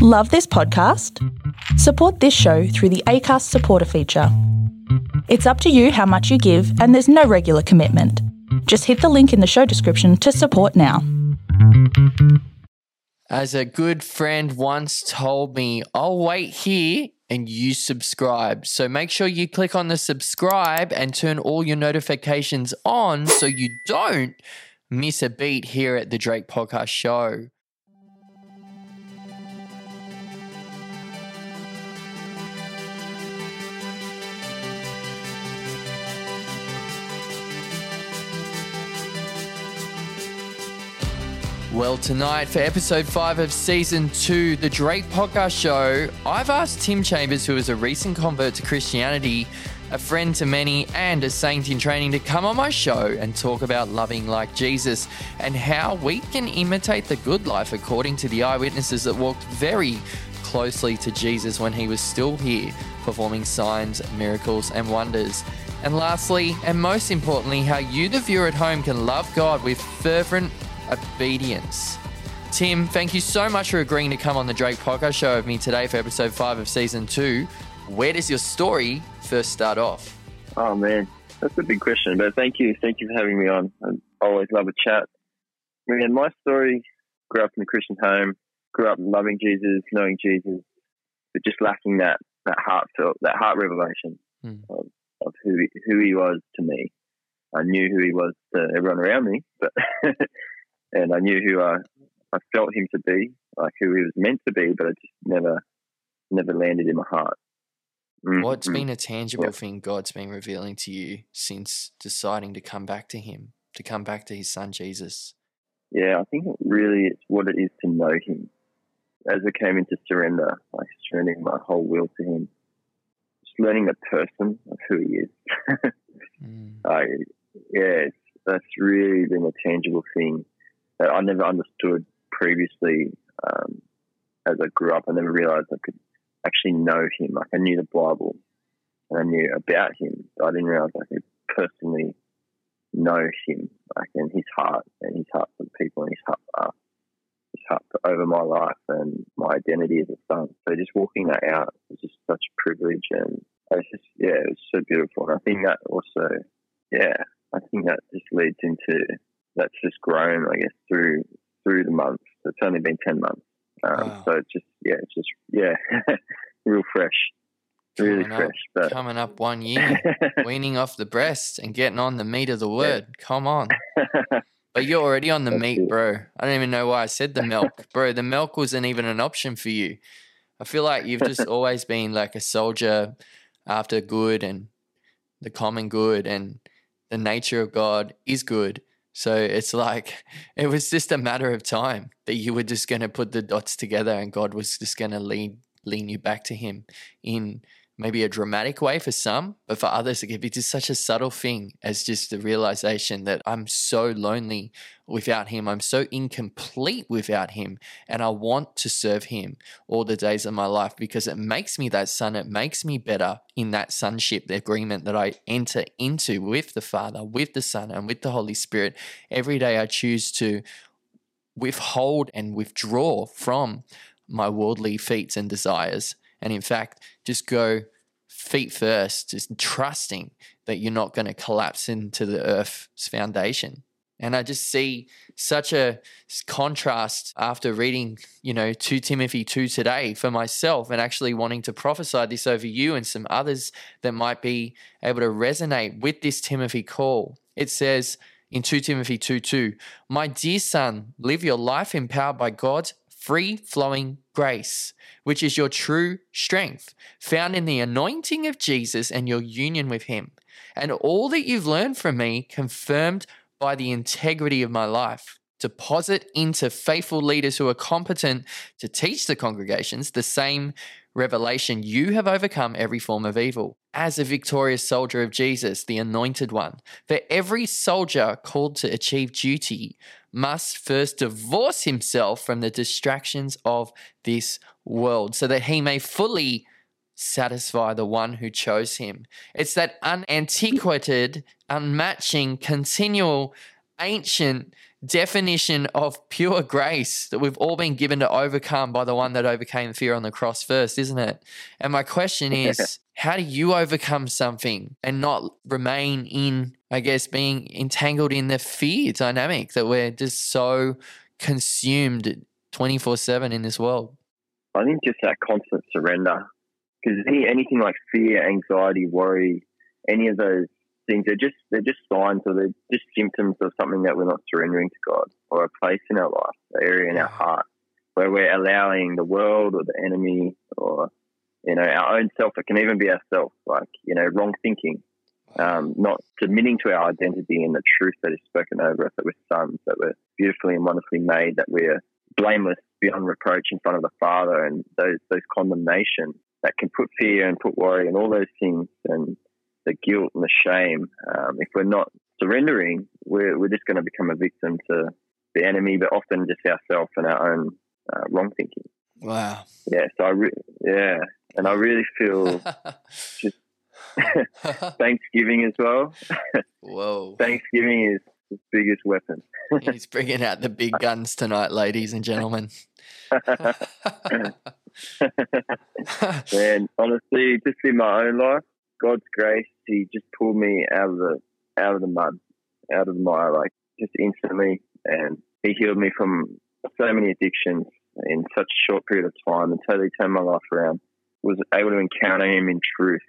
Love this podcast? Support this show through the ACAST supporter feature. It's up to you how much you give, and there's no regular commitment. Just hit the link in the show description to support now. As a good friend once told me, I'll wait here and you subscribe. So make sure you click on the subscribe and turn all your notifications on so you don't miss a beat here at the Drayk Podcast Show. Well, tonight for episode five of season two, the Drayk Podcast Show, I've asked Tim Chambers, who is a recent convert to Christianity, a friend to many, and a saint in training, to come on my show and talk about loving like Jesus and how we can imitate the good life according to the eyewitnesses that walked very closely to Jesus when he was still here, performing signs, miracles, and wonders. And lastly, and most importantly, how you, the viewer at home, can love God with fervent obedience. Tim, thank you so much for agreeing to come on the Drayk Podcast Show with me today for episode five of season two. Where does your story first start off? Oh man, that's a big question, but thank you, thank you for having me on. I always love a chat. Man, my story grew up in a Christian home, grew up loving Jesus, knowing Jesus, but just lacking that that heartfelt, that heart revelation Hmm. of, of who who he was to me. I knew who he was to everyone around me, but and I knew who I I felt him to be, like who he was meant to be, but it just never never landed in my heart. Mm, What's mm. been a tangible Yeah. thing God's been revealing to you since deciding to come back to Him, to come back to His Son Jesus? Yeah, I think really it's what it is to know him. As I came into surrender, like surrendering my whole will to him, just learning the person of who he is. Mm. I, yeah, that's really been a tangible thing that I never understood previously. Um, as I grew up, I never realized I could actually know him. Like I knew the Bible and I knew about him, I didn't realize I could personally know him, like in his heart and his heart for the people and his heart, uh, his heart for, over my life and my identity as a son. So just walking that out was just such a privilege, and it's just yeah, it was so beautiful. And I think that also, yeah, I think that just leads into that's just grown, I guess, through through the months. It's only been ten months, um, Wow. so it's just yeah, it's just yeah, real fresh, really Coming up- fresh. But Coming up one year, weaning off the breast and getting on the meat of the word. Come on. But you're already on the That's meat, it. bro. I don't even know why I said the milk, bro. The milk wasn't even an option for you. I feel like you've just always been like a soldier after good and the common good and the nature of God is good. So it's like it was just a matter of time that you were just going to put the dots together and God was just going to lead lean you back to him in maybe a dramatic way for some, but for others, it could be just such a subtle thing as just the realization that I'm so lonely without him. I'm so incomplete without him. And I want to serve him all the days of my life because it makes me that son. It makes me better in that sonship, the agreement that I enter into with the Father, with the Son, and with the Holy Spirit. Every day I choose to withhold and withdraw from my worldly feats and desires. And in fact, just go feet first, just trusting that you're not going to collapse into the earth's foundation. And I just see such a contrast after reading, you know, 2 Timothy 2 today for myself and actually wanting to prophesy this over you and some others that might be able to resonate with this Timothy call. It says in 2 Timothy 2 2, My dear son, live your life empowered by God's free flowing grace, which is your true strength, found in the anointing of Jesus and your union with him. And all that you've learned from me, confirmed by the integrity of my life. Deposit into faithful leaders who are competent to teach the congregations the same revelation you have overcome every form of evil. As a victorious soldier of Jesus, the anointed one, for every soldier called to achieve duty must first divorce himself from the distractions of this world so that he may fully satisfy the one who chose him. It's that unantiquated, unmatching, continual, ancient definition of pure grace that we've all been given to overcome by the one that overcame fear on the cross first, isn't it? And my question is, how do you overcome something and not remain in, I guess, being entangled in the fear dynamic that we're just so consumed 24 7 in this world? I think just that constant surrender. Because any, anything like fear, anxiety, worry, any of those things, they're just they're just signs or they're just symptoms of something that we're not surrendering to God or a place in our life, an area in our heart where we're allowing the world or the enemy or you know our own self. It can even be ourselves, like you know wrong thinking, um, not submitting to our identity and the truth that is spoken over us that we're sons, that we're beautifully and wonderfully made, that we're blameless beyond reproach in front of the Father, and those those condemnations that can put fear and put worry and all those things and the guilt and the shame. Um, if we're not surrendering, we're, we're just going to become a victim to the enemy, but often just ourselves and our own uh, wrong thinking. Wow. Yeah. So I, re- yeah, and I really feel just Thanksgiving as well. Whoa. Thanksgiving is his biggest weapon. He's bringing out the big guns tonight, ladies and gentlemen. and honestly, just in my own life, God's grace, He just pulled me out of the out of the mud, out of the mire, like just instantly, and He healed me from so many addictions in such a short period of time, and totally turned my life around. Was able to encounter Him in truth,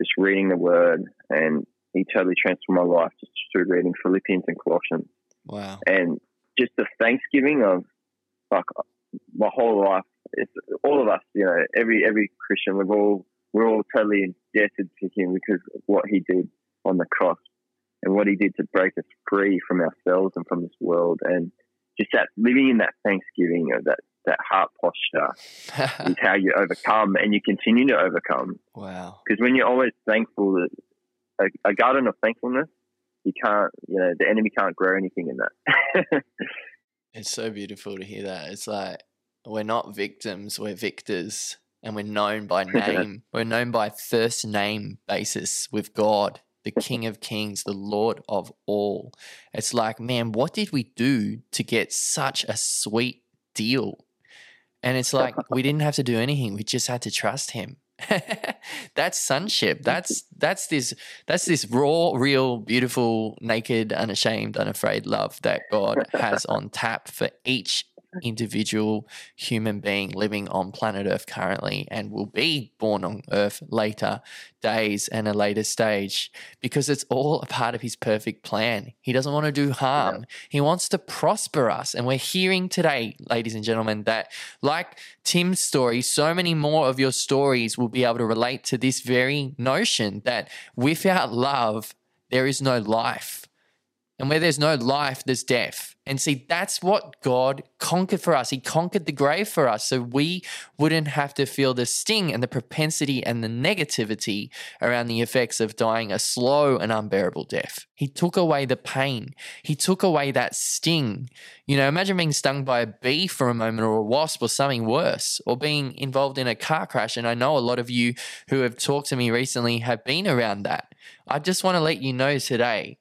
just reading the Word, and He totally transformed my life just through reading Philippians and Colossians. Wow! And just the thanksgiving of like my whole life. It's all of us, you know, every every Christian. We've all we're all totally indebted to him because of what he did on the cross and what he did to break us free from ourselves and from this world. And just that living in that thanksgiving of that, that heart posture is how you overcome and you continue to overcome. Wow. Because when you're always thankful, a, a garden of thankfulness, you can't, you know, the enemy can't grow anything in that. it's so beautiful to hear that. It's like we're not victims, we're victors and we're known by name. we're known by first name basis with God, the King of Kings, the Lord of all. It's like, man, what did we do to get such a sweet deal? And it's like we didn't have to do anything. We just had to trust him. that's sonship. That's that's this that's this raw, real, beautiful, naked, unashamed, unafraid love that God has on tap for each individual human being living on planet Earth currently and will be born on Earth later days and a later stage because it's all a part of his perfect plan. He doesn't want to do harm, yeah. he wants to prosper us. And we're hearing today, ladies and gentlemen, that like Tim's story, so many more of your stories will be able to relate to this very notion that without love, there is no life. And where there's no life, there's death. And see, that's what God conquered for us. He conquered the grave for us so we wouldn't have to feel the sting and the propensity and the negativity around the effects of dying a slow and unbearable death. He took away the pain, He took away that sting. You know, imagine being stung by a bee for a moment or a wasp or something worse, or being involved in a car crash. And I know a lot of you who have talked to me recently have been around that. I just want to let you know today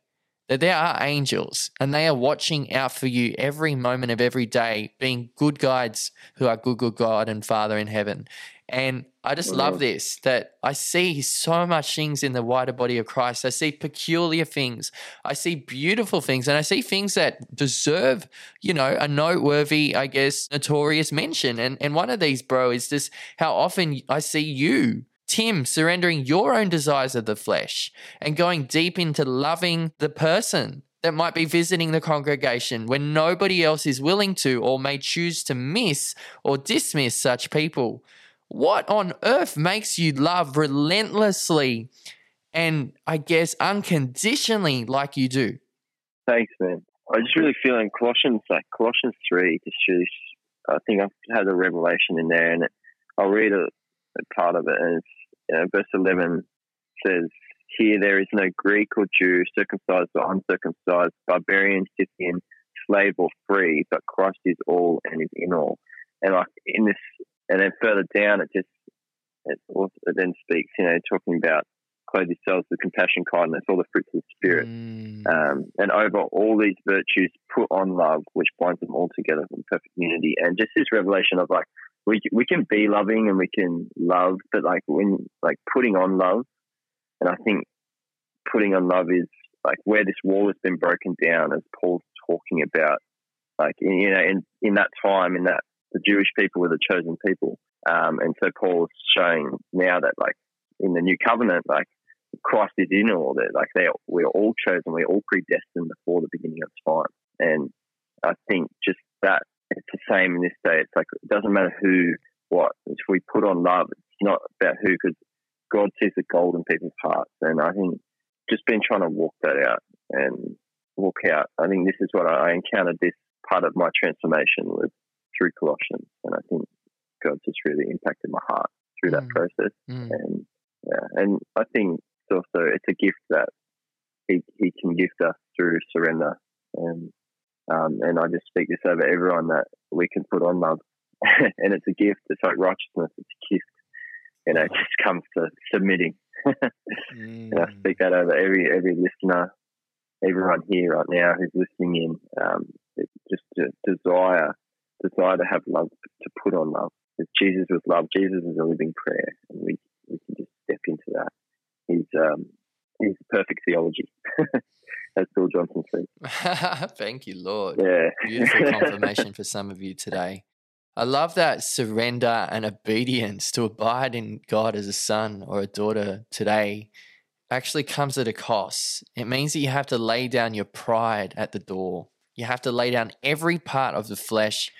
that there are angels and they are watching out for you every moment of every day, being good guides who are good, good God and Father in heaven. And I just oh, love this that I see so much things in the wider body of Christ. I see peculiar things. I see beautiful things. And I see things that deserve, you know, a noteworthy, I guess, notorious mention. And, and one of these, bro, is just how often I see you Tim surrendering your own desires of the flesh and going deep into loving the person that might be visiting the congregation when nobody else is willing to or may choose to miss or dismiss such people. What on earth makes you love relentlessly and I guess unconditionally like you do? Thanks, man. I just really feel in Colossians, like Colossians 3, just really, I think I've had a revelation in there and I'll read a, a part of it and it's you know, verse 11 says, Here there is no Greek or Jew, circumcised or uncircumcised, barbarian, Scythian, slave or free, but Christ is all and is in all. And like in this, and then further down, it just, it, also, it then speaks, you know, talking about clothe yourselves with compassion, kindness, all the fruits of the Spirit. Mm. Um, and over all these virtues, put on love, which binds them all together in perfect unity. And just this revelation of like, we, we can be loving and we can love, but like when, like putting on love, and I think putting on love is like where this wall has been broken down, as Paul's talking about, like, you know, in, in that time, in that the Jewish people were the chosen people. Um, and so Paul's showing now that like in the new covenant, like Christ is in all that. Like they, we're all chosen, we're all predestined before the beginning of time. And I think just that it's the same in this day. It's like it doesn't matter who, what. If we put on love, it's not about who, because God sees the gold in people's hearts. And I think just been trying to walk that out and walk out. I think this is what I, I encountered. This part of my transformation was through Colossians, and I think God just really impacted my heart through that Mm. process. Mm. And yeah, and I think it's also it's a gift that he he can gift us through surrender. And um, and I just speak this over everyone that we can put on love, and it's a gift. It's like righteousness. It's a gift. You know, it just comes to submitting. And I Mm. speak that over every every listener, everyone here right now who's listening in. Um, just a desire, desire to have love, to put on love. Jesus was love. Jesus is a living prayer, and we we can just step into that. He's um, he's perfect theology, as Bill Johnson said. Thank you, Lord. Yeah, Beautiful confirmation for some of you today. I love that surrender and obedience to abide in God as a son or a daughter today actually comes at a cost. It means that you have to lay down your pride at the door. You have to lay down every part of the flesh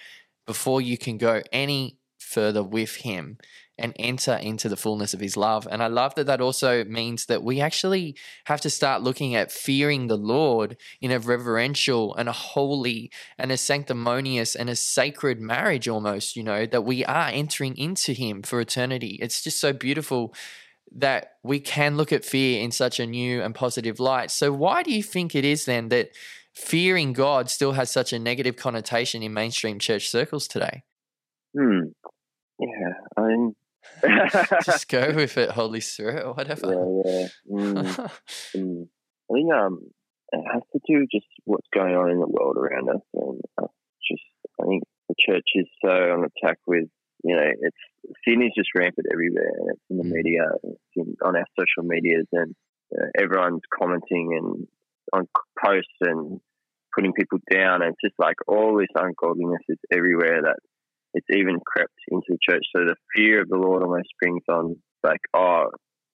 before you can go any further with Him and enter into the fullness of His love. And I love that that also means that we actually have to start looking at fearing the Lord in a reverential and a holy and a sanctimonious and a sacred marriage almost, you know, that we are entering into Him for eternity. It's just so beautiful that we can look at fear in such a new and positive light. So, why do you think it is then that fearing God still has such a negative connotation in mainstream church circles today? hmm. yeah. I mean, Just go with it, Holy Spirit, or whatever. yeah, yeah. Mm. Mm. I think um, it has to do just what's going on in the world around us, and uh, just I think the church is so on attack with you know it's sin is just rampant everywhere, and it's in the Mm. media, it's in, on our social medias, and uh, everyone's commenting and on posts and putting people down, and it's just like all this ungodliness is everywhere that it's even crept into the church. So the fear of the Lord almost brings on like oh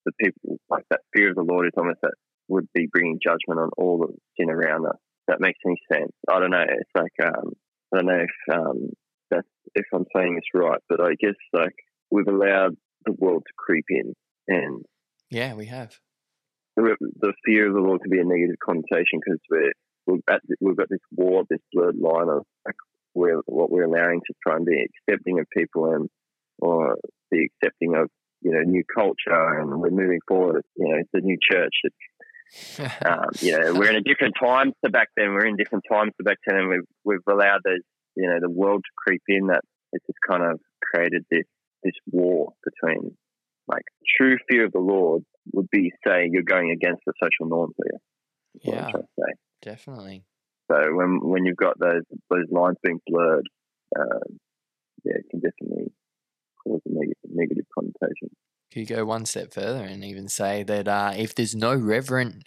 the people like that fear of the Lord is almost that would be bringing judgment on all the sin around us. That makes any sense? I don't know. It's like um, I don't know if um, that's if I'm saying this right, but I guess like we've allowed the world to creep in, and yeah, we have. the the fear of the Lord to be a negative connotation because we're we've, at, we've got this war, this blurred line of like we're, what we're allowing to try and be accepting of people and or be accepting of you know new culture, and we're moving forward. You know, it's a new church. It's um, you know, we're in a different time to back then. We're in different times to back then, and we've we've allowed those, you know, the world to creep in. That it's just kind of created this this war between, like, true fear of the Lord would be saying you're going against the social norms here. Yeah. I'm trying to say. Definitely. So when when you've got those those lines being blurred, uh, yeah, it can definitely cause a negative negative connotation. Could you go one step further and even say that uh, if there's no reverent,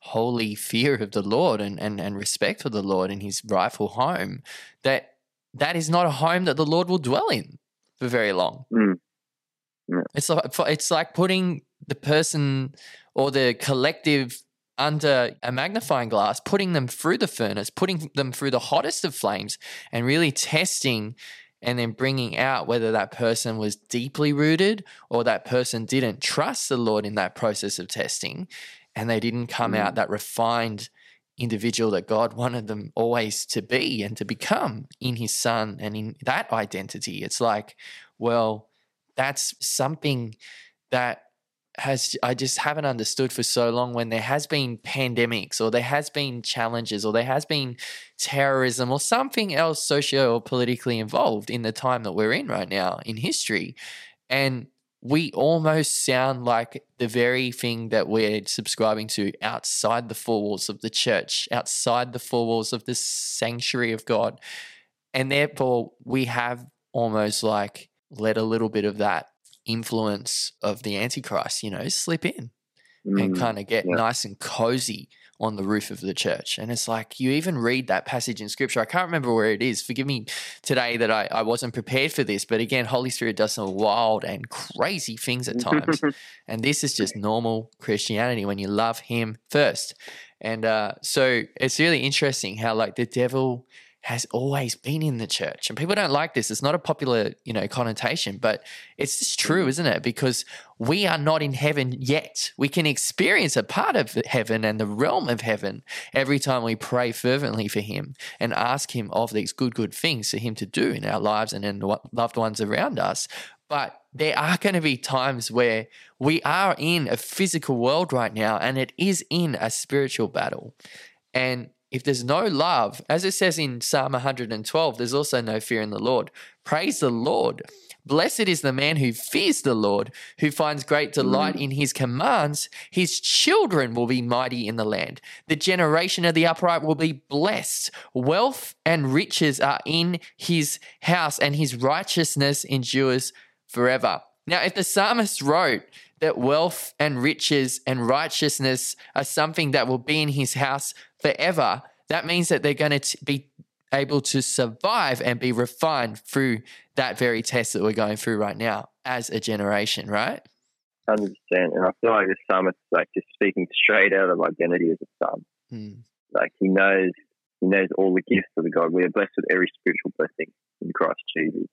holy fear of the Lord and, and, and respect for the Lord in his rightful home, that that is not a home that the Lord will dwell in for very long. Mm. Yeah. It's like it's like putting the person or the collective under a magnifying glass, putting them through the furnace, putting them through the hottest of flames, and really testing and then bringing out whether that person was deeply rooted or that person didn't trust the Lord in that process of testing and they didn't come out Mm. that refined individual that God wanted them always to be and to become in his son and in that identity. It's like, well, that's something that has I just haven't understood for so long when there has been pandemics or there has been challenges or there has been terrorism or something else socio or politically involved in the time that we're in right now in history. And we almost sound like the very thing that we're subscribing to outside the four walls of the church, outside the four walls of the sanctuary of God. And therefore, we have almost like let a little bit of that influence of the Antichrist, you know, slip in and Mm, kind of get yeah. nice and cozy on the roof of the church. And it's like you even read that passage in scripture. I can't remember where it is. Forgive me today that I, I wasn't prepared for this. But again, Holy Spirit does some wild and crazy things at times. and this is just normal Christianity when you love Him first. And uh, so it's really interesting how, like, the devil has always been in the church. And people don't like this. It's not a popular you know connotation but it's just true isn't it? Because we are not in heaven yet. We can experience a part of heaven and the realm of heaven every time we pray fervently for him and ask him of these good good things for him to do in our lives and in the loved ones around us. But there are going to be times where we are in a physical world right now and it is in a spiritual battle. And if there's no love, as it says in Psalm 112, there's also no fear in the Lord. Praise the Lord. Blessed is the man who fears the Lord, who finds great mm. delight in his commands. His children will be mighty in the land. The generation of the upright will be blessed. Wealth and riches are in his house, and his righteousness endures forever. Now, if the psalmist wrote that wealth and riches and righteousness are something that will be in his house forever, that means that they're going to be able to survive and be refined through that very test that we're going through right now as a generation, right? Hundred percent. And I feel like the psalmist is like just speaking straight out of identity as a son. Hmm. Like he knows he knows all the gifts of the God. We are blessed with every spiritual blessing in Christ Jesus.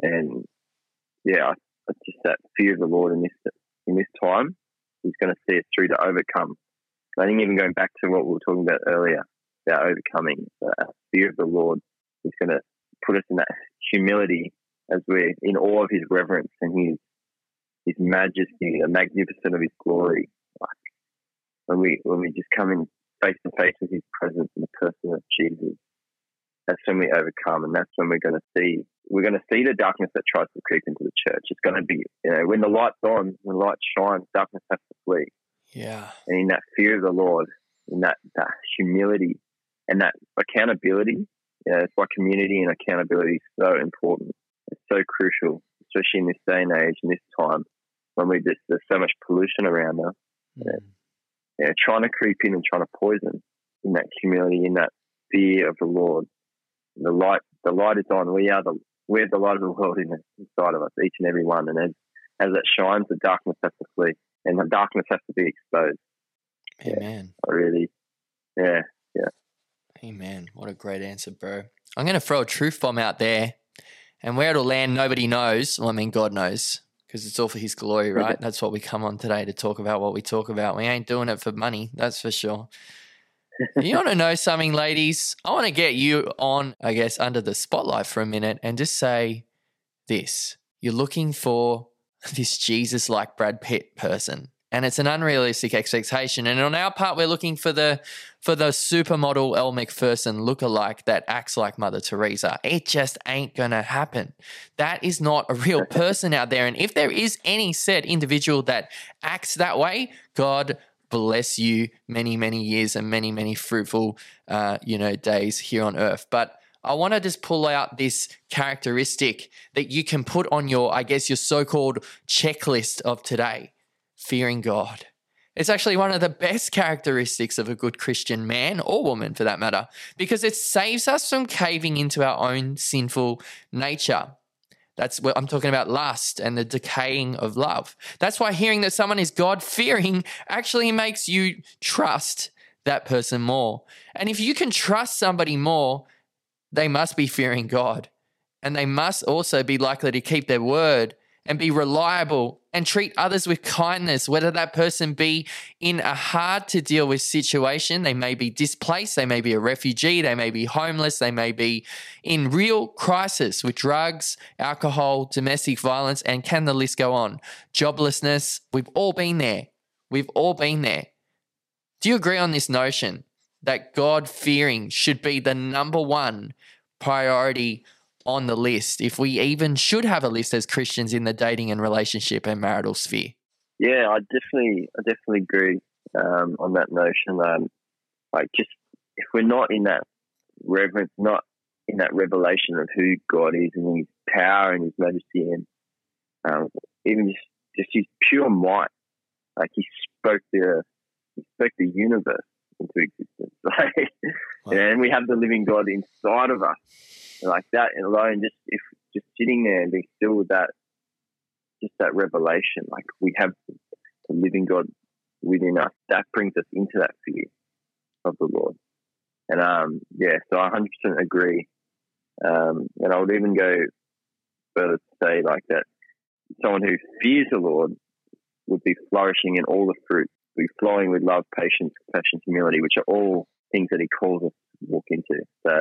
And yeah, it's just that fear of the Lord in this in this time. He's going to see us through to overcome. I think even going back to what we were talking about earlier about overcoming, the fear of the Lord is going to put us in that humility as we're in awe of His reverence and His His majesty, the magnificence of His glory. Like when we when we just come in face to face with His presence in the person of Jesus, that's when we overcome, and that's when we're going to see we're going to see the darkness that tries to creep into the church. It's going to be you know when the light's on, when the light shines, darkness has to flee. Yeah. And in that fear of the Lord, in that that humility and that accountability, you know, it's why community and accountability is so important. It's so crucial, especially in this day and age, in this time when we just there's so much pollution around us. Hmm. Yeah. You know, trying to creep in and trying to poison in that humility, in that fear of the Lord. The light, the light is on. We are the we're the light of the world in inside of us, each and every one. And as as it shines, the darkness has to flee, and the darkness has to be exposed. Amen. I really, yeah, Amen. What a great answer, bro. I'm going to throw a truth bomb out there, and where it'll land, nobody knows. Well, I mean, God knows because it's all for His glory, right? That's what we come on today to talk about what we talk about. We ain't doing it for money, that's for sure. You want to know something, ladies? I want to get you on, I guess, under the spotlight for a minute and just say this. You're looking for this Jesus like Brad Pitt person. And it's an unrealistic expectation. And on our part, we're looking for the for the supermodel Elle Macpherson lookalike that acts like Mother Teresa. It just ain't gonna happen. That is not a real person out there. And if there is any said individual that acts that way, God bless you many, many years and many, many fruitful, uh, you know, days here on earth. But I want to just pull out this characteristic that you can put on your, I guess, your so-called checklist of today: fearing God. It's actually one of the best characteristics of a good Christian man or woman, for that matter, because it saves us from caving into our own sinful nature. That's what I'm talking about lust and the decaying of love. That's why hearing that someone is God fearing actually makes you trust that person more. And if you can trust somebody more, they must be fearing God. And they must also be likely to keep their word and be reliable and treat others with kindness, whether that person be in a hard to deal with situation. They may be displaced, they may be a refugee, they may be homeless, they may be in real crisis with drugs, alcohol, domestic violence, and can the list go on? Joblessness. We've all been there. We've all been there. Do you agree on this notion that God fearing should be the number one priority on the list, if we even should have a list as Christians in the dating and relationship and marital sphere. Yeah, I definitely, I definitely agree um, on that notion. Um, like, just if we're not in that reverence, not in that revelation of who God is and His power and His majesty, and um, even just just His pure might, like He spoke the He spoke the universe into existence. Like, wow. and we have the living God inside of us, like that alone. Just if just sitting there and being still with that, just that revelation, like we have the living God within us, that brings us into that fear of the Lord. And um, yeah, so I 100% agree. Um, and I would even go further to say like that someone who fears the Lord would be flourishing in all the fruit, be flowing with love, patience, compassion, humility, which are all things that he calls us to walk into. So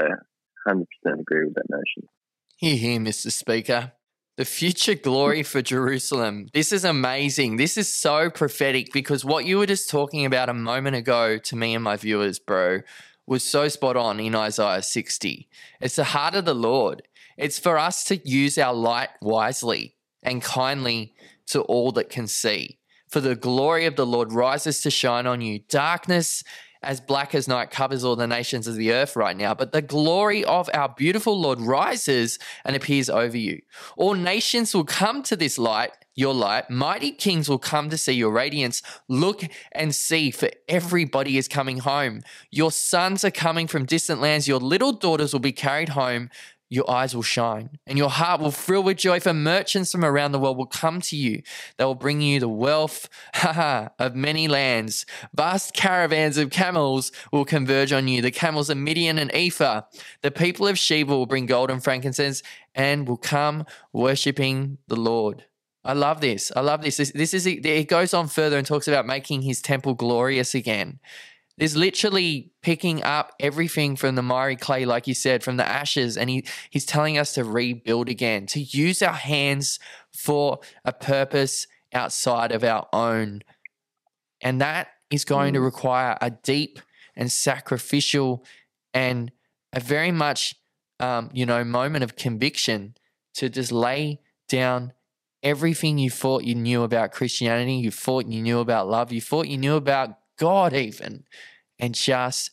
100% agree with that notion. Hear, hear, Mr. Speaker. The future glory for Jerusalem. This is amazing. This is so prophetic because what you were just talking about a moment ago to me and my viewers, bro, was so spot on in Isaiah 60. It's the heart of the Lord. It's for us to use our light wisely and kindly to all that can see. For the glory of the Lord rises to shine on you. Darkness as black as night covers all the nations of the earth right now, but the glory of our beautiful Lord rises and appears over you. All nations will come to this light, your light. Mighty kings will come to see your radiance. Look and see, for everybody is coming home. Your sons are coming from distant lands. Your little daughters will be carried home your eyes will shine and your heart will thrill with joy for merchants from around the world will come to you they will bring you the wealth of many lands vast caravans of camels will converge on you the camels of midian and ephah the people of sheba will bring gold and frankincense and will come worshipping the lord I love this. I love this. This, this is it goes on further and talks about making his temple glorious again. There's literally picking up everything from the miry clay, like you said, from the ashes, and he, he's telling us to rebuild again, to use our hands for a purpose outside of our own. And that is going mm. to require a deep and sacrificial and a very much, um, you know, moment of conviction to just lay down everything you thought you knew about Christianity, you thought you knew about love, you thought you knew about God, even, and just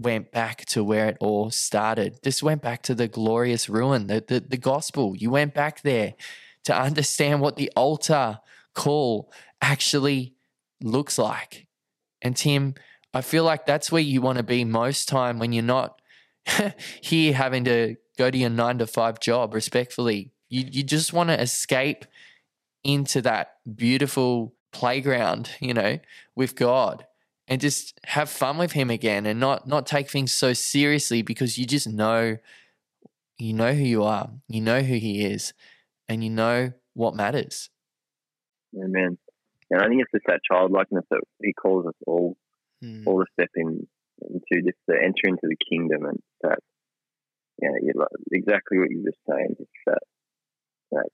went back to where it all started. Just went back to the glorious ruin, the, the, the gospel. You went back there to understand what the altar call actually looks like. And Tim, I feel like that's where you want to be most time when you're not here having to go to your nine to five job respectfully. You, you just want to escape into that beautiful playground, you know, with God and just have fun with him again and not not take things so seriously because you just know you know who you are you know who he is and you know what matters amen and i think it's just that childlikeness that he calls us all mm. all to step in into just to enter into the kingdom and that yeah like, exactly what you were just saying just that that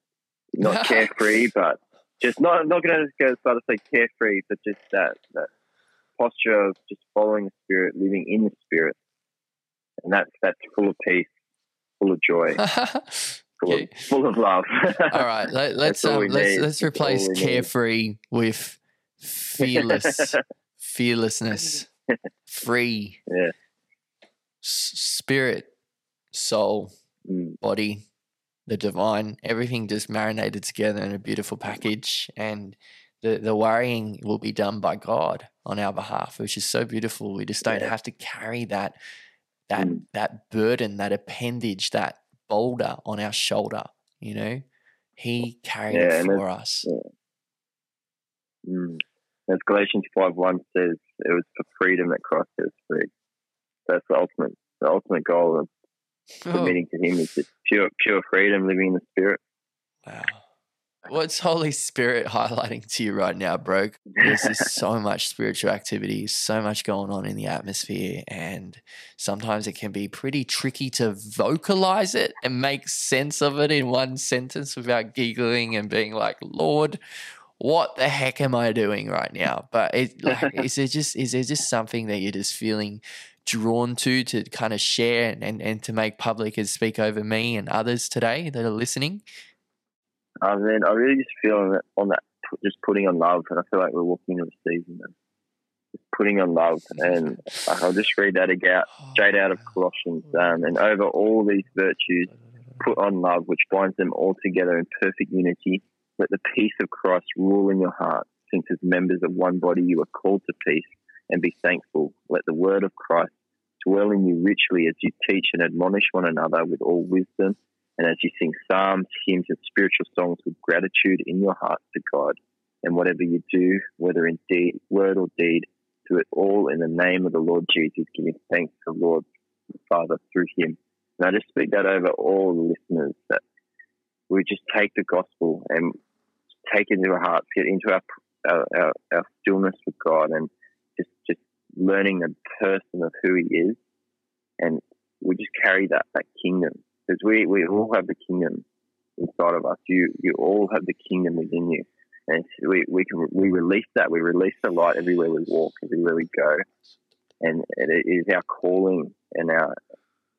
not carefree but just not not going to go as far to say carefree but just that that posture of just following the Spirit, living in the Spirit, and that's that's full of peace, full of joy, full, yeah. of, full of love. all right, let, us let's, um, let's let's replace carefree need. with fearless, fearlessness, free, yeah. S- spirit, soul, mm. body, the divine, everything just marinated together in a beautiful package and the, the worrying will be done by God on our behalf, which is so beautiful. We just don't yeah. have to carry that that mm. that burden, that appendage, that boulder on our shoulder. You know, He carried yeah, it for us. Yeah. Mm. As Galatians five one says, it was for freedom that Christ has free. That's the ultimate the ultimate goal of submitting oh. to Him is just pure pure freedom, living in the Spirit. Wow. What's Holy Spirit highlighting to you right now, bro? There's just so much spiritual activity, so much going on in the atmosphere, and sometimes it can be pretty tricky to vocalize it and make sense of it in one sentence without giggling and being like, Lord, what the heck am I doing right now? But it, like, is there just is there just something that you're just feeling drawn to to kind of share and, and to make public and speak over me and others today that are listening? I mean, I really just feel on that, on that just putting on love, and I feel like we're walking into the season of just putting on love. And I'll just read that again, straight out of Colossians. Um, and over all these virtues, put on love, which binds them all together in perfect unity. Let the peace of Christ rule in your heart, since as members of one body you are called to peace, and be thankful. Let the word of Christ dwell in you richly as you teach and admonish one another with all wisdom, and as you sing psalms, hymns, and spiritual songs with gratitude in your heart to God. And whatever you do, whether in deed, word or deed, do it all in the name of the Lord Jesus, giving thanks to the Lord the Father through him. And I just speak that over all the listeners that we just take the gospel and take it into our hearts, get into our, our, our, our stillness with God and just, just learning the person of who he is. And we just carry that, that kingdom because we, we all have the kingdom inside of us. You, you all have the kingdom within you. And we, we can we release that. We release the light everywhere we walk, everywhere we go, and it is our calling and our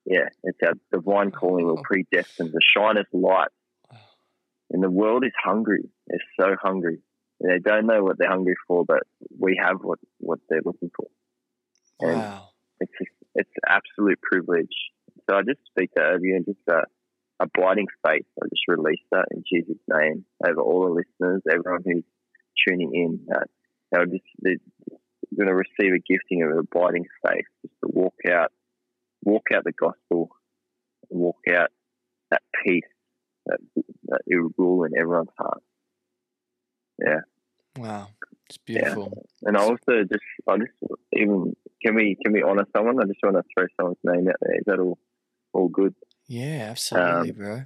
yeah, it's our divine calling. We're predestined to shine as light. And the world is hungry. They're so hungry. They don't know what they're hungry for, but we have what, what they're looking for. And Wow. it's just, it's absolute privilege. So I just speak that over you and just a abiding faith. I just release that in Jesus' name over all the listeners, everyone who's tuning in. Uh, that they'll just they're going to receive a gifting of an abiding faith, just to walk out, walk out the gospel, and walk out that peace that that it will rule in everyone's heart. Yeah. Wow. It's beautiful. Yeah. And I also just, I just even can we can we honor someone? I just want to throw someone's name out there. Is that all all good? Yeah, absolutely, Um, bro.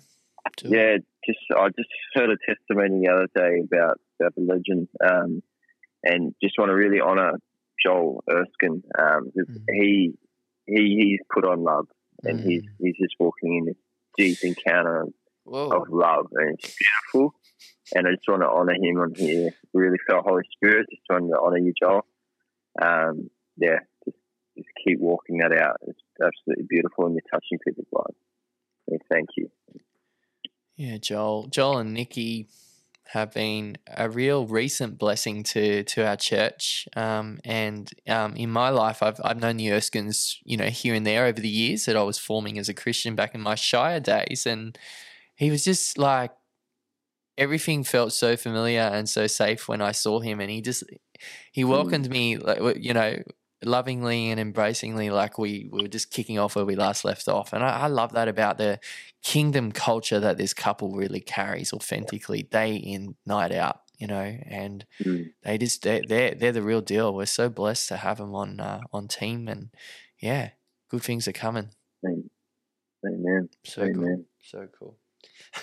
Do it. Yeah, just I just heard a testimony the other day about about the legend, um, and just want to really honor Joel Erskine. Um, Mhm. He he he's put on love, and Mm. he's he's just walking in this deep encounter of, Whoa. of love, and it's beautiful. And I just want to honor him on here. Really felt Holy Spirit. Just wanted to honor you, Joel. Um, yeah, just keep walking that out. It's absolutely beautiful, and you're touching people's lives. So thank you. Yeah, Joel, Joel and Nikki have been a real recent blessing to to our church. Um, and um, in my life, I've I've known the Erskines, you know, here and there over the years that I was forming as a Christian back in my Shire days, and he was just like everything felt so familiar and so safe when I saw him, and he just he welcomed me, like you know, lovingly and embracingly, like we, we were just kicking off where we last left off. And I, I love that about the kingdom culture that this couple really carries authentically, day in, night out. You know, and Mm. they just they're, they're they're the real deal. We're so blessed to have them on uh, on team, and yeah, good things are coming. Amen. Amen. So cool. So cool.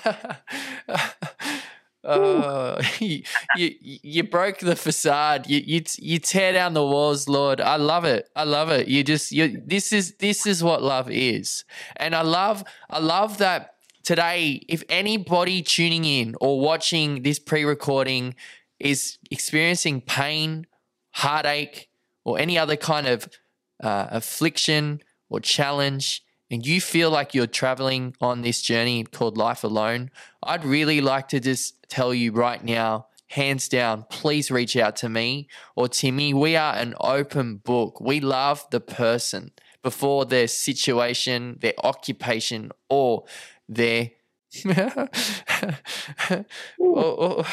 Oh, you, you you broke the facade. You you you tear down the walls, Lord. I love it. I love it. You just you. This is this is what love is, and I love I love that today. If anybody tuning in or watching this pre-recording is experiencing pain, heartache, or any other kind of uh, affliction or challenge, and you feel like you're traveling on this journey called life alone, I'd really like to just tell you right now, hands down, please reach out to me or Timmy. We are an open book. We love the person before their situation, their occupation, or their. or, or,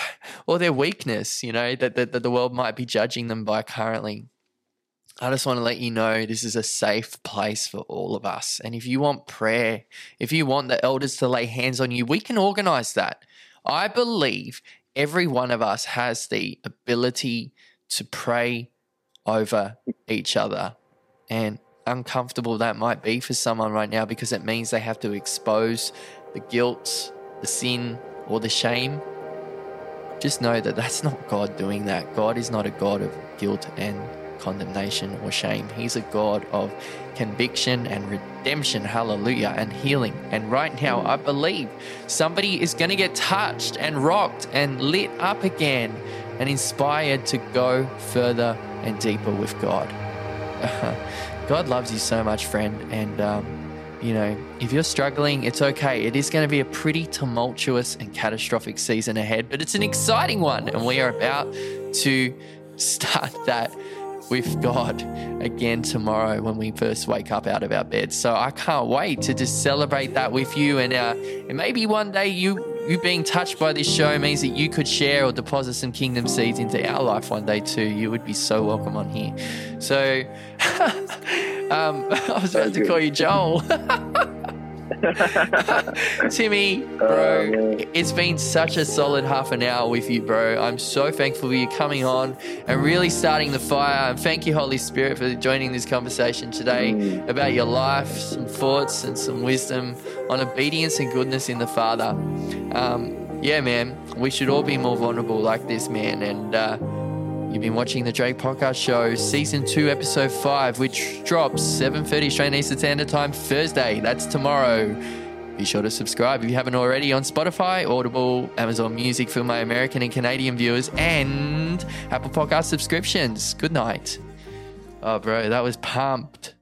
or their weakness, you know, that, that, that the world might be judging them by currently. I just want to let you know this is a safe place for all of us. And if you want prayer, if you want the elders to lay hands on you, we can organize that. I believe every one of us has the ability to pray over each other. And uncomfortable that might be for someone right now because it means they have to expose the guilt, the sin, or the shame. Just know that that's not God doing that. God is not a God of guilt and condemnation or shame. He's a God of conviction and redemption, hallelujah, and healing. And right now, I believe somebody is going to get touched and rocked and lit up again and inspired to go further and deeper with God. God loves you so much, friend. And, um, you know, if you're struggling, it's okay. It is going to be a pretty tumultuous and catastrophic season ahead, but it's an exciting one. And we are about to start that with God again tomorrow when we first wake up out of our beds. So I can't wait to just celebrate that with you. And, uh, and maybe one day you you being touched by this show means that you could share or deposit some kingdom seeds into our life one day too. You would be so welcome on here. So um, I was about to call you Joel. Timmy, bro, oh, it's been such a solid half an hour with you, bro. I'm so thankful for you coming on and really starting the fire. And thank you, Holy Spirit, for joining this conversation today mm. about your life, some thoughts and some wisdom on obedience and goodness in the Father. Um, yeah, man, we should all be more vulnerable like this, man. And uh, You've been watching the Drayk Podcast Show, Season 2, Episode 5, which drops 7.30 Australian Eastern Standard Time Thursday. That's tomorrow. Be sure to subscribe if you haven't already on Spotify, Audible, Amazon Music for my American and Canadian viewers, and Apple Podcast subscriptions. Good night. Oh, bro, that was pumped.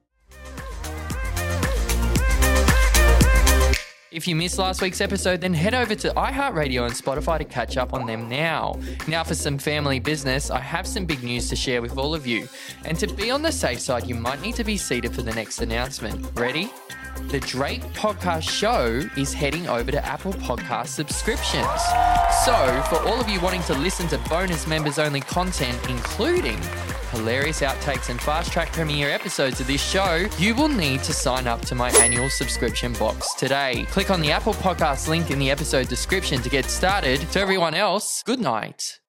If you missed last week's episode, then head over to iHeartRadio and Spotify to catch up on them now. Now, for some family business, I have some big news to share with all of you. And to be on the safe side, you might need to be seated for the next announcement. Ready? The Drayk Podcast Show is heading over to Apple Podcast subscriptions. So, for all of you wanting to listen to bonus members only content, including hilarious outtakes and fast track premiere episodes of this show, you will need to sign up to my annual subscription box today. Click on the Apple Podcast link in the episode description to get started. To everyone else, good night.